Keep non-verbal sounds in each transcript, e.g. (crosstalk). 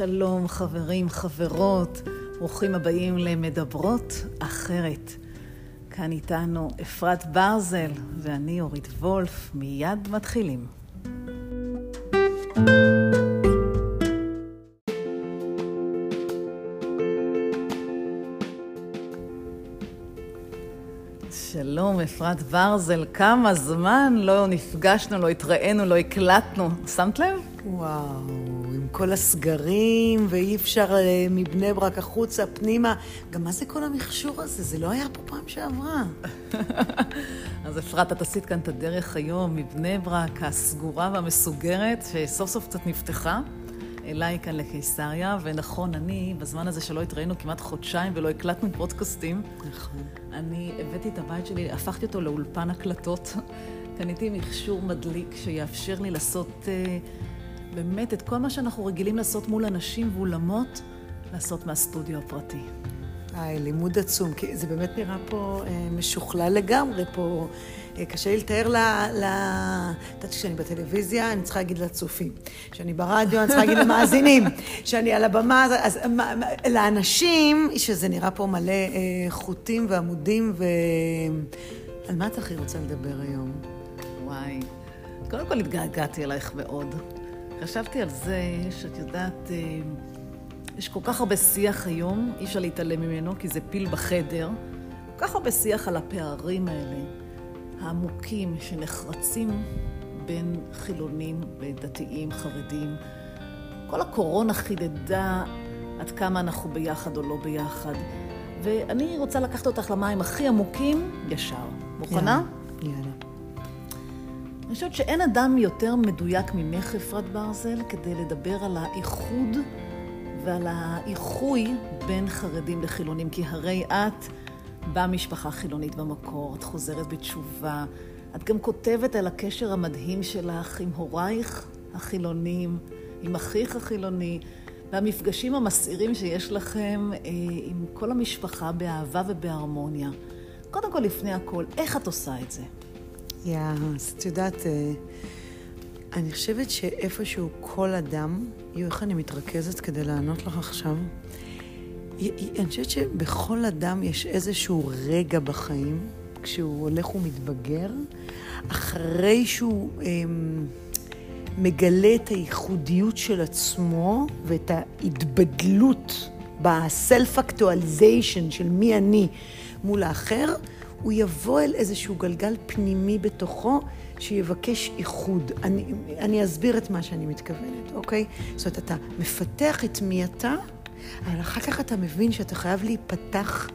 שלום חברים, חברות, ברוכים הבאים למדברות אחרת. כאן איתנו אפרת ברזל ואני אורית וולף, מיד מתחילים. שלום, אפרת ברזל, כמה זמן לא נפגשנו, לא התראינו, לא הקלטנו. שמת לב? וואו, כל הסגרים, ואי אפשר אה, מבני ברק החוצה, פנימה. גם מה זה כל המכשור הזה? זה לא היה פה פעם שעברה. (laughs) אז אפרת, את עשית כאן את הדרך היום מבני ברק הסגורה והמסוגרת, שסוף סוף קצת נפתחה. אליי כאן לקיסריה, ונכון, אני, בזמן הזה שלא התראינו כמעט חודשיים ולא הקלטנו פודקאסטים, נכון. אני הבאתי את הבית שלי, הפכתי אותו לאולפן הקלטות. (laughs) קניתי מכשור מדליק שיאפשר לי לעשות אה, באמת את כל מה שאנחנו רגילים לעשות מול אנשים ואולמות, לעשות מהסטודיו הפרטי. היי, לימוד עצום, כי זה באמת נראה פה אה, משוכלל לגמרי פה. אה, קשה לי לתאר ל... ל... את יודעת, כשאני בטלוויזיה, אני צריכה להגיד לצופים. כשאני ברדיו, אני צריכה להגיד למאזינים. (laughs) כשאני על הבמה, אז אז מה- מה- לאנשים, שזה נראה פה מלא אה, חוטים ועמודים, ו... על מה את הכי רוצה לדבר היום? וואי, קודם כל התגעגעתי אלייך מאוד. חשבתי על זה שאת יודעת, אה, יש כל כך הרבה שיח היום, אי אפשר להתעלם ממנו, כי זה פיל בחדר. כל כך הרבה שיח על הפערים האלה, העמוקים, שנחרצים בין חילונים ודתיים, חרדים. כל הקורונה חידדה עד כמה אנחנו ביחד או לא ביחד. ואני רוצה לקחת אותך למים הכי עמוקים, ישר. מוכנה? יאללה. יאללה. אני חושבת שאין אדם יותר מדויק ממך, אפרת ברזל, כדי לדבר על האיחוד ועל האיחוי בין חרדים לחילונים, כי הרי את במשפחה חילונית במקור, את חוזרת בתשובה, את גם כותבת על הקשר המדהים שלך עם הורייך החילונים, עם אחיך החילוני, והמפגשים המסעירים שיש לכם אה, עם כל המשפחה באהבה ובהרמוניה. קודם כל, לפני הכל, איך את עושה את זה? יא, אז את יודעת, אה, אני חושבת שאיפשהו כל אדם, יו, איך אני מתרכזת כדי לענות לך עכשיו? אני חושבת שבכל אדם יש איזשהו רגע בחיים, כשהוא הולך ומתבגר, אחרי שהוא אמ, מגלה את הייחודיות של עצמו ואת ההתבדלות ב-self-actualization של מי אני מול האחר, הוא יבוא אל איזשהו גלגל פנימי בתוכו שיבקש איחוד. אני, אני אסביר את מה שאני מתכוונת, אוקיי? זאת אומרת, אתה מפתח את מי אתה, אבל אחר כך אתה מבין שאתה חייב להיפתח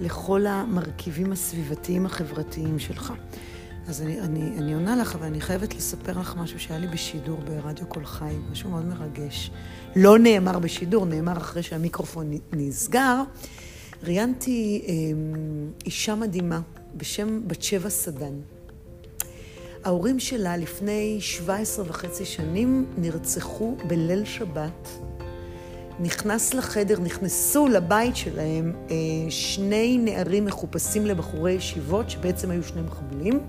לכל המרכיבים הסביבתיים החברתיים שלך. אז אני, אני, אני עונה לך, אבל אני חייבת לספר לך משהו שהיה לי בשידור ברדיו קול חי, משהו מאוד מרגש. לא נאמר בשידור, נאמר אחרי שהמיקרופון נסגר. ראיינתי אה, אישה מדהימה בשם בת שבע סדן. ההורים שלה לפני 17 וחצי שנים נרצחו בליל שבת. נכנס לחדר, נכנסו לבית שלהם אה, שני נערים מחופשים לבחורי ישיבות, שבעצם היו שני מחבלים,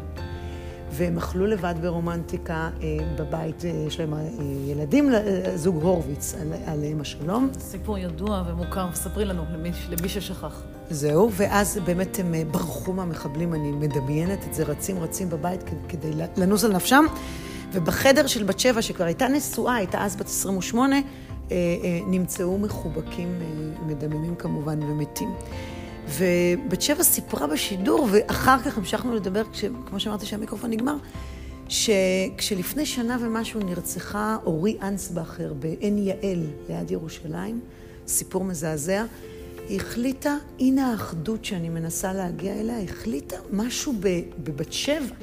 והם אכלו לבד ברומנטיקה אה, בבית, אה, יש להם אה, ילדים, זוג הורוביץ, על- עליהם השלום. סיפור ידוע ומוכר, ספרי לנו, למי, למי ששכח. זהו, ואז באמת הם ברחו מהמחבלים, אני מדמיינת את זה, רצים רצים בבית כדי לנוז על נפשם. ובחדר של בת שבע, שכבר הייתה נשואה, הייתה אז בת 28, אה, אה, נמצאו מחובקים, מדממים כמובן, ומתים. ובת שבע סיפרה בשידור, ואחר כך המשכנו לדבר, כש, כמו שאמרתי שהמיקרופון נגמר, שכשלפני שנה ומשהו נרצחה אורי אנסבכר בעין יעל ליד ירושלים, סיפור מזעזע, היא החליטה, הנה האחדות שאני מנסה להגיע אליה, החליטה משהו בבת שבע,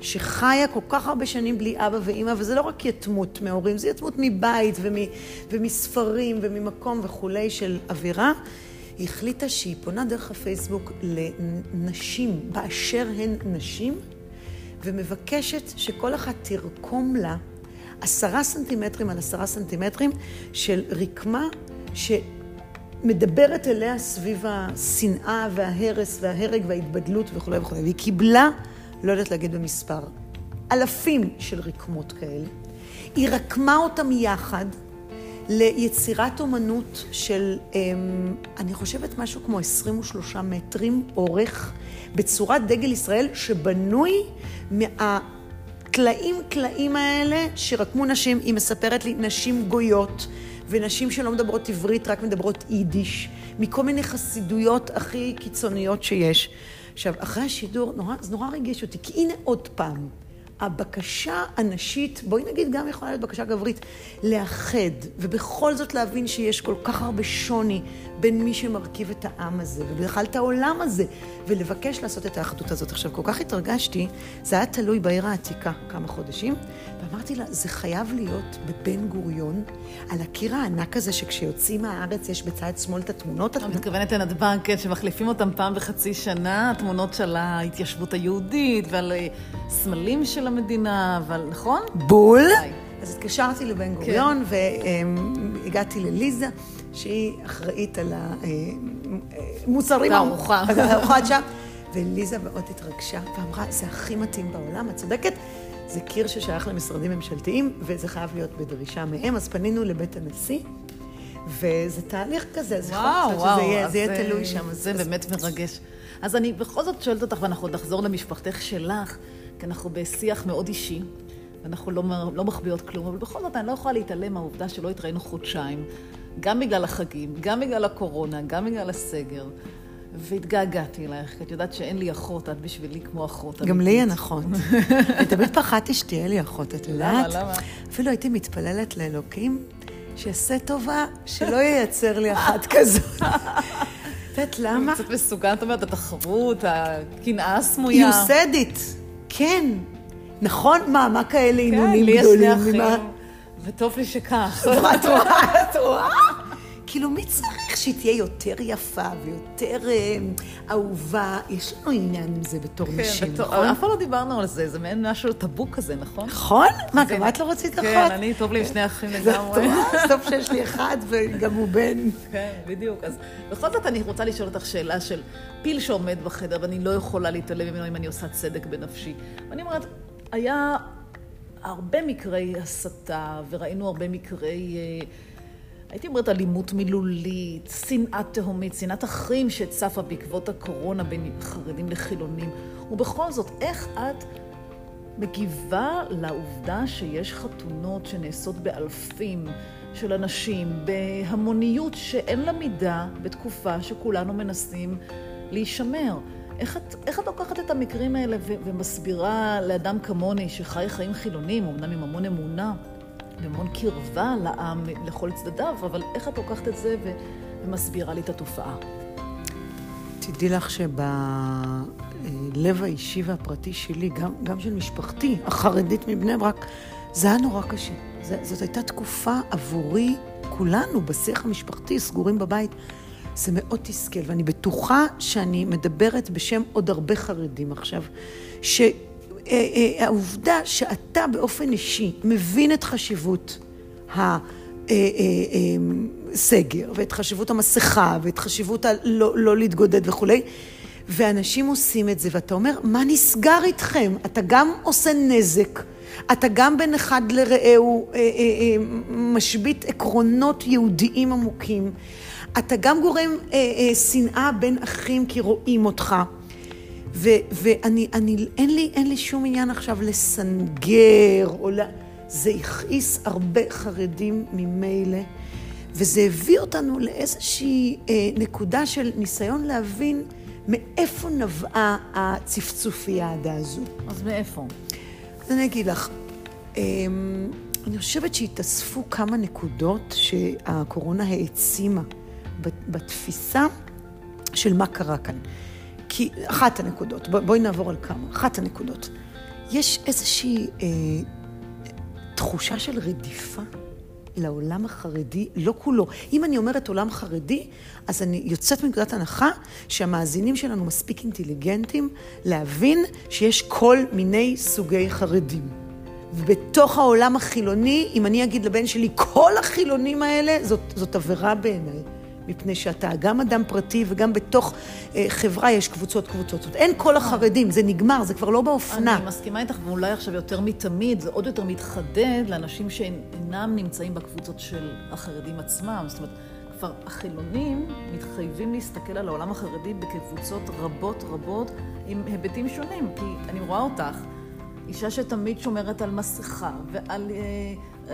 שחיה כל כך הרבה שנים בלי אבא ואימא, וזה לא רק יתמות מהורים, זה יתמות מבית ומ, ומספרים וממקום וכולי של אווירה. היא החליטה שהיא פונה דרך הפייסבוק לנשים באשר הן נשים, ומבקשת שכל אחת תרקום לה עשרה סנטימטרים על עשרה סנטימטרים של רקמה שמדברת אליה סביב השנאה וההרס וההרג וההתבדלות וכולי וכולי. והיא קיבלה, לא יודעת להגיד במספר, אלפים של רקמות כאלה. היא רקמה אותם יחד ליצירת אומנות של, אמ, אני חושבת, משהו כמו 23 מטרים אורך, בצורת דגל ישראל, שבנוי מהטלאים טלאים האלה שרקמו נשים, היא מספרת לי, נשים גויות. ונשים שלא מדברות עברית, רק מדברות יידיש, מכל מיני חסידויות הכי קיצוניות שיש. עכשיו, אחרי השידור, נורא, זה נורא ריגש אותי, כי הנה עוד פעם, הבקשה הנשית, בואי נגיד גם יכולה להיות בקשה גברית, לאחד, ובכל זאת להבין שיש כל כך הרבה שוני בין מי שמרכיב את העם הזה, ובכלל את העולם הזה, ולבקש לעשות את האחדות הזאת. עכשיו, כל כך התרגשתי, זה היה תלוי בעיר העתיקה כמה חודשים, ואמרתי לה, זה חייב להיות בבן גוריון, על הקיר הענק הזה שכשיוצאים מהארץ יש בצד שמאל את התמונות. את מתכוונת לנתב"ג, כן, שמחליפים אותם פעם בחצי שנה, תמונות של ההתיישבות היהודית ועל אה, סמלים של המדינה, אבל נכון? בול. אז התקשרתי לבן גוריון כן. והגעתי לליזה. שהיא אחראית על המוצרים. הארוחה. הארוחה (laughs) שם. וליזה מאוד התרגשה ואמרה, זה הכי מתאים בעולם, את צודקת. זה קיר ששייך למשרדים ממשלתיים, וזה חייב להיות בדרישה מהם. אז פנינו לבית הנשיא, וזה תהליך כזה, זה וואו, וואו, שזה יהיה, זה יהיה תלוי שם. זה אז, באמת אז... מרגש. אז אני בכל זאת שואלת אותך, ואנחנו עוד נחזור למשפחתך שלך, כי אנחנו בשיח מאוד אישי, ואנחנו לא, לא מחביאות כלום, אבל בכל זאת אני לא יכולה להתעלם מהעובדה שלא התראינו חודשיים. גם בגלל החגים, גם בגלל הקורונה, גם בגלל הסגר. והתגעגעתי אלייך, כי את יודעת שאין לי אחות, את בשבילי כמו אחות. גם לי אין אחות. ותמיד פחדתי שתהיה לי אחות, את יודעת? למה, למה? אפילו הייתי מתפללת לאלוקים שיעשה טובה, שלא ייצר לי אחת (laughs) כזאת. את יודעת למה? קצת מסוכן, את אומרת, התחרות, הקנאה הסמויה. It, כן. נכון? מה, מה כאלה עינונים גדולים? כן, לי יש שני אחים. וטוב לי שכך. (laughs) את רואה, את רואה? כאילו, מי צריך שהיא תהיה יותר יפה ויותר אה, אהובה? יש לנו עניין עם זה בתור כן, נשים, בתור, נכון? אף פעם לא דיברנו על זה, זה מעין משהו טבו כזה, נכון? נכון? מה, גם את לא רצית אחות? כן, אני, טוב לי עם שני אחים לגמרי. טוב שיש לי אחד וגם הוא בן. כן, בדיוק. אז בכל זאת אני רוצה לשאול אותך שאלה של פיל שעומד בחדר, ואני לא יכולה להתעלם ממנו אם אני עושה צדק בנפשי. ואני אומרת, היה הרבה מקרי הסתה, וראינו הרבה מקרי, אה, הייתי אומרת אלימות מילולית, שנאה תהומית, שנאת אחים שצפה בעקבות הקורונה בין חרדים לחילונים. ובכל זאת, איך את מגיבה לעובדה שיש חתונות שנעשות באלפים של אנשים, בהמוניות שאין לה מידה בתקופה שכולנו מנסים להישמר? איך את, איך את לוקחת את המקרים האלה ו- ומסבירה לאדם כמוני, שחי חיים חילוניים, אמנם עם המון אמונה והמון קרבה לעם, לכל צדדיו, אבל איך את לוקחת את זה ומסבירה לי את התופעה? תדעי לך שבלב האישי והפרטי שלי, גם, גם של משפחתי, החרדית מבני ברק, זה היה נורא קשה. זה, זאת הייתה תקופה עבורי, כולנו, בשיח המשפחתי, סגורים בבית. זה מאוד תסכל, ואני בטוחה שאני מדברת בשם עוד הרבה חרדים עכשיו, שהעובדה שאתה באופן אישי מבין את חשיבות הסגר, ואת חשיבות המסכה, ואת חשיבות הלא לא להתגודד וכולי, ואנשים עושים את זה, ואתה אומר, מה נסגר איתכם? אתה גם עושה נזק. אתה גם בין אחד לרעהו אה, אה, אה, משבית עקרונות יהודיים עמוקים. אתה גם גורם אה, אה, שנאה בין אחים כי רואים אותך. ו, ואני, אני, אין לי, אין לי שום עניין עכשיו לסנגר, או לה... זה הכעיס הרבה חרדים ממילא, וזה הביא אותנו לאיזושהי אה, נקודה של ניסיון להבין מאיפה נבעה הצפצופיאדה הזו. אז מאיפה? אז אני אגיד לך, אה, אני חושבת שהתאספו כמה נקודות שהקורונה העצימה. בתפיסה של מה קרה כאן. כי אחת הנקודות, בואי נעבור על כמה, אחת הנקודות. יש איזושהי אה, תחושה של רדיפה לעולם החרדי, לא כולו. אם אני אומרת עולם חרדי, אז אני יוצאת מנקודת הנחה שהמאזינים שלנו מספיק אינטליגנטים להבין שיש כל מיני סוגי חרדים. ובתוך העולם החילוני, אם אני אגיד לבן שלי, כל החילונים האלה, זאת, זאת עבירה בעיניי. מפני שאתה גם אדם פרטי וגם בתוך אה, חברה יש קבוצות קבוצות. זאת אין כל החרדים, זה נגמר, זה כבר לא באופנה. אני מסכימה איתך, ואולי עכשיו יותר מתמיד, זה עוד יותר מתחדד לאנשים שאינם נמצאים בקבוצות של החרדים עצמם. זאת אומרת, כבר החילונים מתחייבים להסתכל על העולם החרדי בקבוצות רבות רבות עם היבטים שונים. כי אני רואה אותך, אישה שתמיד שומרת על מסכה ועל אה,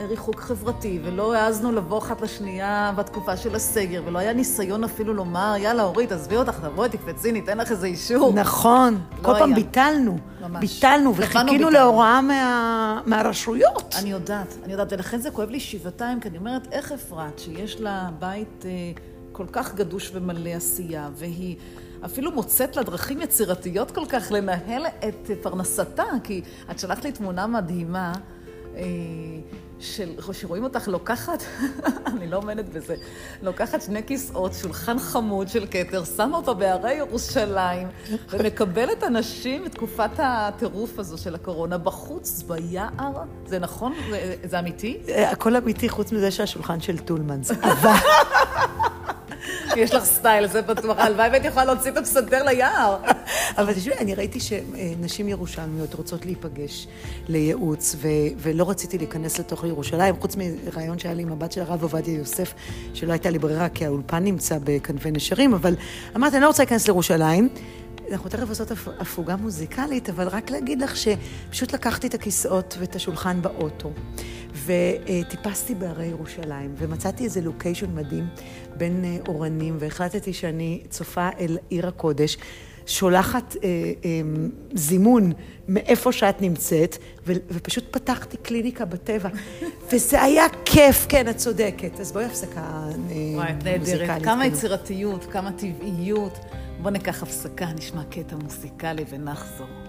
ריחוק חברתי, ולא העזנו לבוא אחת לשנייה בתקופה של הסגר, ולא היה ניסיון אפילו לומר, יאללה, אורית, עזבי אותך, תבואי, תקפצי, ניתן לך איזה אישור. נכון, לא כל פעם היה. ביטלנו. ממש. ביטלנו וחיכינו. להוראה מה, מהרשויות. אני יודעת, אני יודעת, ולכן זה כואב לי שבעתיים, כי אני אומרת, איך אפרת, שיש לה בית אה, כל כך גדוש ומלא עשייה, והיא אפילו מוצאת לה דרכים יצירתיות כל כך לנהל את פרנסתה, כי את שלחת לי תמונה מדהימה. אה, של, שרואים אותך לוקחת, (laughs) אני לא עומדת בזה, לוקחת שני כיסאות, שולחן חמוד של כתר, שמה אותו בהרי ירושלים, (laughs) ומקבלת אנשים בתקופת הטירוף הזו של הקורונה בחוץ, ביער. זה נכון? זה, זה אמיתי? הכל אמיתי חוץ מזה שהשולחן של טולמנס. אבל... (laughs) יש לך סטייל, זה בטוח. הלוואי והייתי יכולה להוציא את הפסנתר ליער. אבל תשמעי, אני ראיתי שנשים ירושלמיות רוצות להיפגש לייעוץ, ו- ולא רציתי להיכנס לתוך ירושלים, חוץ מרעיון שהיה לי עם הבת של הרב עובדיה יוסף, שלא הייתה לי ברירה, כי האולפן נמצא בכנפי נשרים, אבל אמרתי, אני לא רוצה להיכנס לירושלים. אנחנו תכף עושות הפ- הפוגה מוזיקלית, אבל רק להגיד לך שפשוט לקחתי את הכיסאות ואת השולחן באוטו, וטיפסתי בהרי ירושלים, ומצאתי איזה לוקיישן מדהים בין אה, אורנים, והחלטתי שאני צופה אל עיר הקודש. שולחת אה, אה, זימון מאיפה שאת נמצאת, ו- ופשוט פתחתי קליניקה בטבע. (laughs) וזה היה כיף, כן, את צודקת. אז בואי הפסקה אה, וואי, את נהדרת. מוזיקלית כמה כזאת. יצירתיות, כמה טבעיות. בוא ניקח הפסקה, נשמע קטע מוזיקלי ונחזור.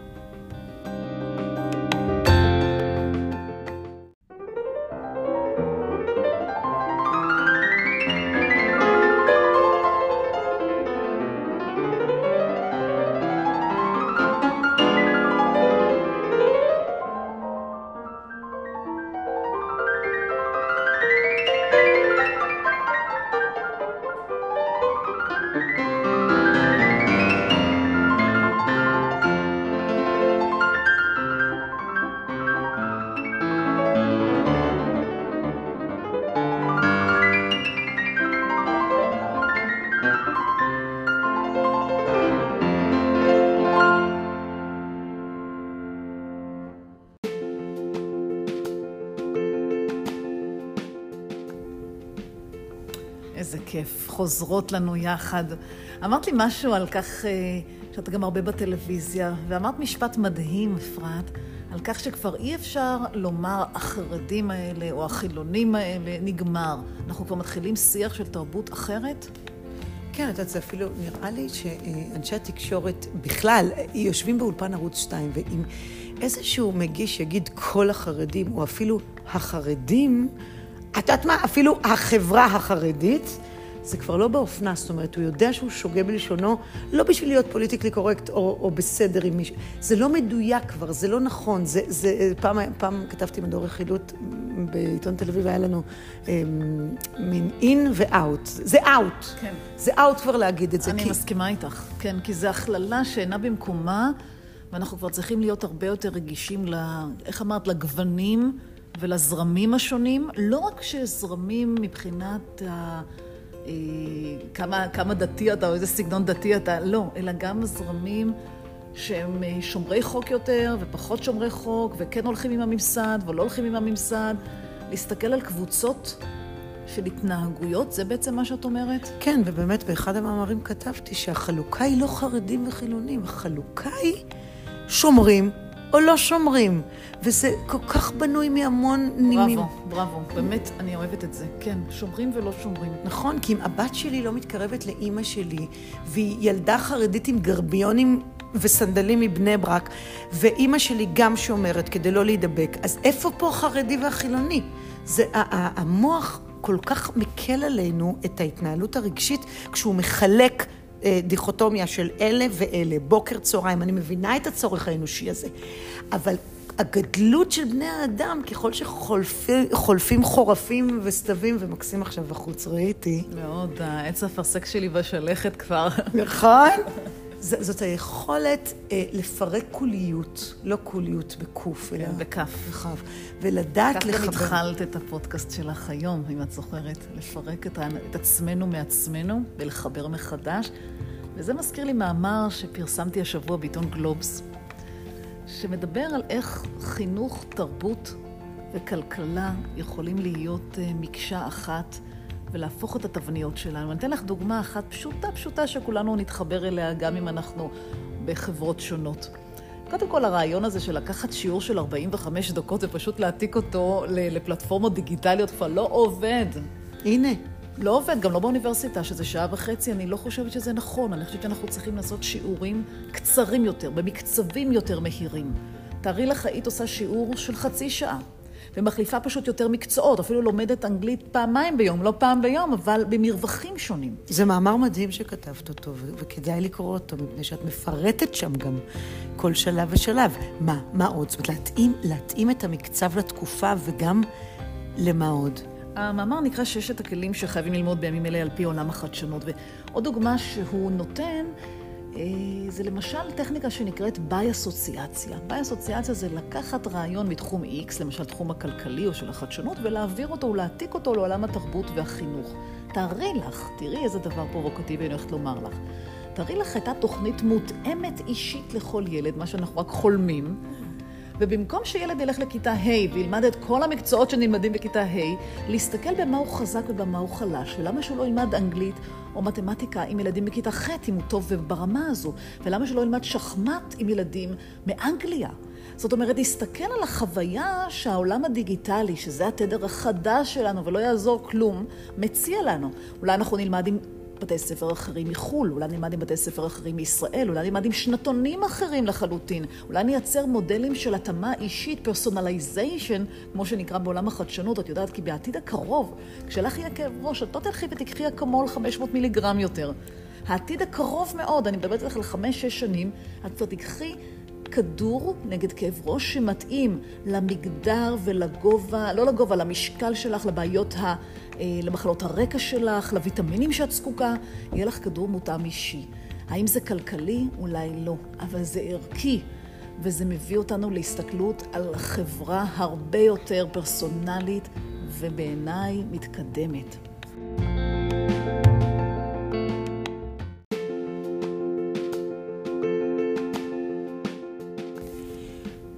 כיף, חוזרות לנו יחד. אמרת לי משהו על כך אה, שאתה גם הרבה בטלוויזיה, ואמרת משפט מדהים, אפרת, על כך שכבר אי אפשר לומר החרדים האלה או החילונים האלה, נגמר. אנחנו כבר מתחילים שיח של תרבות אחרת? כן, את יודעת, זה אפילו נראה לי שאנשי התקשורת בכלל יושבים באולפן ערוץ 2, ואם איזשהו מגיש יגיד כל החרדים, או אפילו החרדים, את יודעת מה? אפילו החברה החרדית, זה כבר לא באופנה, זאת אומרת, הוא יודע שהוא שוגה בלשונו, לא בשביל להיות politically correct או, או בסדר עם מישהו. זה לא מדויק כבר, זה לא נכון. זה, זה, פעם, פעם כתבתי מדור רכילות בעיתון תל אביב, היה לנו אה, מין in ו out. זה out. כן. זה out כבר להגיד את זה. אני כי... מסכימה איתך, כן, כי זו הכללה שאינה במקומה, ואנחנו כבר צריכים להיות הרבה יותר רגישים, ל, איך אמרת, לגוונים ולזרמים השונים, לא רק שזרמים מבחינת ה... אה, כמה, כמה דתי אתה או איזה סגנון דתי אתה, לא, אלא גם זרמים שהם אה, שומרי חוק יותר ופחות שומרי חוק, וכן הולכים עם הממסד ולא הולכים עם הממסד. להסתכל על קבוצות של התנהגויות, זה בעצם מה שאת אומרת? כן, ובאמת באחד המאמרים כתבתי שהחלוקה היא לא חרדים וחילונים, החלוקה היא שומרים או לא שומרים, וזה כל כך בנוי מהמון נימים. בראבו, בראבו. באמת, אני אוהבת את זה. כן, שומרים ולא שומרים. נכון, כי אם הבת שלי לא מתקרבת לאימא שלי, והיא ילדה חרדית עם גרביונים וסנדלים מבני ברק, ואימא שלי גם שומרת כדי לא להידבק, אז איפה פה החרדי והחילוני? זה, המוח כל כך מקל עלינו את ההתנהלות הרגשית כשהוא מחלק דיכוטומיה של אלה ואלה, בוקר, צהריים. אני מבינה את הצורך האנושי הזה, אבל הגדלות של בני האדם, ככל שחולפים חורפים וסתווים, ומקסים עכשיו בחוץ, ראיתי. מאוד, העץ האפרסק שלי בשלכת כבר. נכון? זאת היכולת אה, לפרק קוליות, לא קוליות בקוף, אלא... כן, בכף. בכף. ולדעת לחבר... כך גם התחלת את הפודקאסט שלך היום, אם את זוכרת, לפרק את. את עצמנו מעצמנו ולחבר מחדש. וזה מזכיר לי מאמר שפרסמתי השבוע בעיתון גלובס, שמדבר על איך חינוך, תרבות וכלכלה יכולים להיות אה, מקשה אחת ולהפוך את התבניות שלנו. אני אתן לך דוגמה אחת פשוטה פשוטה שכולנו נתחבר אליה גם אם אנחנו בחברות שונות. קודם כל, הרעיון הזה של לקחת שיעור של 45 דקות ופשוט להעתיק אותו לפלטפורמות דיגיטליות כבר לא עובד. הנה. לא עובד, גם לא באוניברסיטה, שזה שעה וחצי, אני לא חושבת שזה נכון. אני חושבת שאנחנו צריכים לעשות שיעורים קצרים יותר, במקצבים יותר מהירים. תארי לך, היית עושה שיעור של חצי שעה. ומחליפה פשוט יותר מקצועות, אפילו לומדת אנגלית פעמיים ביום, לא פעם ביום, אבל במרווחים שונים. זה מאמר מדהים שכתבת אותו, וכדאי לקרוא אותו, מפני שאת מפרטת שם גם כל שלב ושלב. מה, מה עוד? זאת אומרת, להתאים, להתאים את המקצב לתקופה וגם למה עוד? המאמר נקרא ששת הכלים שחייבים ללמוד בימים אלה על פי עולם החדשנות. ועוד דוגמה שהוא נותן, זה למשל טכניקה שנקראת ביי אסוציאציה. ביי אסוציאציה זה לקחת רעיון מתחום X, למשל תחום הכלכלי או של החדשנות, ולהעביר אותו ולהעתיק אותו לעולם התרבות והחינוך. תארי לך, תראי איזה דבר פרובוקטיבי אני הולכת לומר לך. תארי לך הייתה תוכנית מותאמת אישית לכל ילד, מה שאנחנו רק חולמים. ובמקום שילד ילך לכיתה ה' וילמד את כל המקצועות שנלמדים בכיתה ה', להסתכל במה הוא חזק ובמה הוא חלש, ולמה שהוא לא ילמד אנגלית או מתמטיקה עם ילדים בכיתה ח' אם הוא טוב ברמה הזו, ולמה שלא ילמד שחמט עם ילדים מאנגליה. זאת אומרת, להסתכל על החוויה שהעולם הדיגיטלי, שזה התדר החדש שלנו ולא יעזור כלום, מציע לנו. אולי אנחנו נלמד עם בתי ספר אחרים מחו"ל, אולי נלמד עם בתי ספר אחרים מישראל, אולי נלמד עם שנתונים אחרים לחלוטין, אולי נייצר מודלים של התאמה אישית, personalization, כמו שנקרא בעולם החדשנות, את יודעת, כי בעתיד הקרוב, כשלך יהיה כאב ראש, את לא תלכי ותקחי אקמול 500 מיליגרם יותר. העתיד הקרוב מאוד, אני מדברת איתך על חמש-שש שנים, את כבר תקחי כדור נגד כאב ראש שמתאים למגדר ולגובה, לא לגובה, למשקל שלך, לבעיות, ה, אה, למחלות הרקע שלך, לוויטמינים שאת זקוקה, יהיה לך כדור מותאם אישי. האם זה כלכלי? אולי לא, אבל זה ערכי. וזה מביא אותנו להסתכלות על חברה הרבה יותר פרסונלית ובעיניי מתקדמת.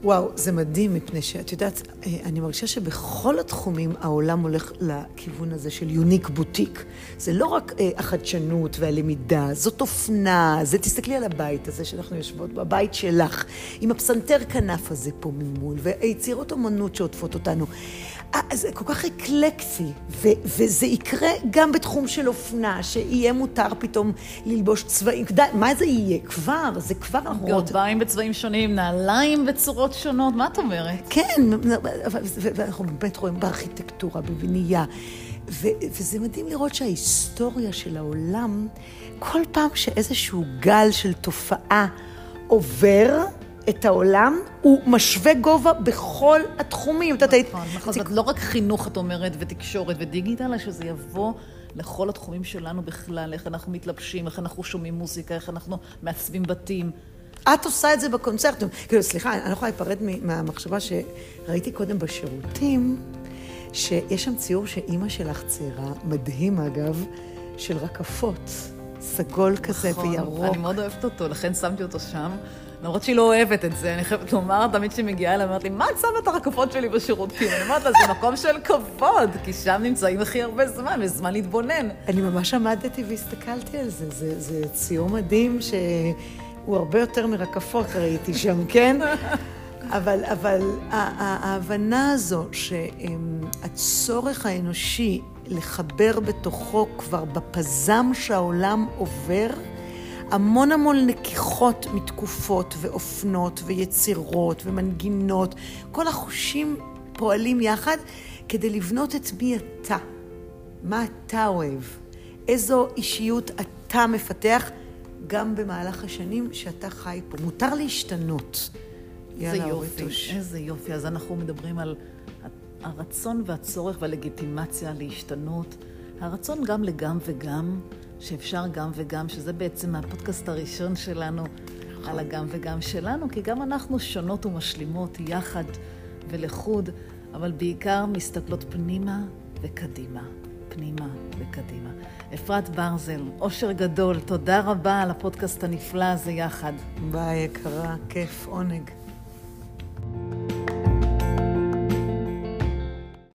וואו, זה מדהים, מפני שאת יודעת, אה, אני מרגישה שבכל התחומים העולם הולך לכיוון הזה של יוניק בוטיק. זה לא רק אה, החדשנות והלמידה, זאת אופנה, זה, תסתכלי על הבית הזה שאנחנו יושבות בו, הבית שלך, עם הפסנתר כנף הזה פה ממול, ויצירות אומנות שעוטפות אותנו. אה, זה כל כך אקלקטי, ו- וזה יקרה גם בתחום של אופנה, שיהיה מותר פתאום ללבוש צבעים. די, מה זה יהיה? כבר, זה כבר אנחנו. גרביים בצבעים שונים, נעליים בצורות שונות, מה את אומרת? כן, ואנחנו באמת רואים בארכיטקטורה, בבנייה. ו- וזה מדהים לראות שההיסטוריה של העולם, כל פעם שאיזשהו גל של תופעה עובר, את העולם, הוא משווה גובה בכל התחומים. נכון, נכון. זאת לא רק חינוך, את אומרת, ותקשורת ודיגיטל, אלא שזה יבוא לכל התחומים שלנו בכלל, איך אנחנו מתלבשים, איך אנחנו שומעים מוזיקה, איך אנחנו מעצבים בתים. את עושה את זה בקונצרטים. כאילו, סליחה, אני לא יכולה להיפרד מהמחשבה שראיתי קודם בשירותים, שיש שם ציור שאימא שלך ציירה, מדהים אגב, של רקפות. סגול כזה נכון, וירוק. אני מאוד אוהבת אותו, לכן שמתי אותו שם. למרות שהיא לא אוהבת את זה, אני חייבת לומר, תמיד כשהיא מגיעה אליי, אומרת לי, מה את שמה את הרקפות שלי בשירותים? אני אומרת לה, זה מקום של כבוד, כי שם נמצאים הכי הרבה זמן, וזמן להתבונן. אני ממש עמדתי והסתכלתי על זה, זה, זה ציור מדהים שהוא הרבה יותר מרקפות ראיתי שם, כן? (laughs) אבל, אבל ההבנה הזו שהצורך האנושי לחבר בתוכו כבר בפזם שהעולם עובר, המון המון לקיחות מתקופות ואופנות ויצירות ומנגינות. כל החושים פועלים יחד כדי לבנות את מי אתה, מה אתה אוהב, איזו אישיות אתה מפתח גם במהלך השנים שאתה חי פה. מותר להשתנות. יאללה, איזה יופי, טוש. איזה יופי. אז אנחנו מדברים על הרצון והצורך והלגיטימציה להשתנות. הרצון גם לגם וגם, שאפשר גם וגם, שזה בעצם הפודקאסט הראשון שלנו נכון. על הגם וגם שלנו, כי גם אנחנו שונות ומשלימות יחד ולחוד, אבל בעיקר מסתכלות פנימה וקדימה. פנימה וקדימה. אפרת ברזל, אושר גדול, תודה רבה על הפודקאסט הנפלא הזה יחד. ביי, יקרה, כיף, עונג.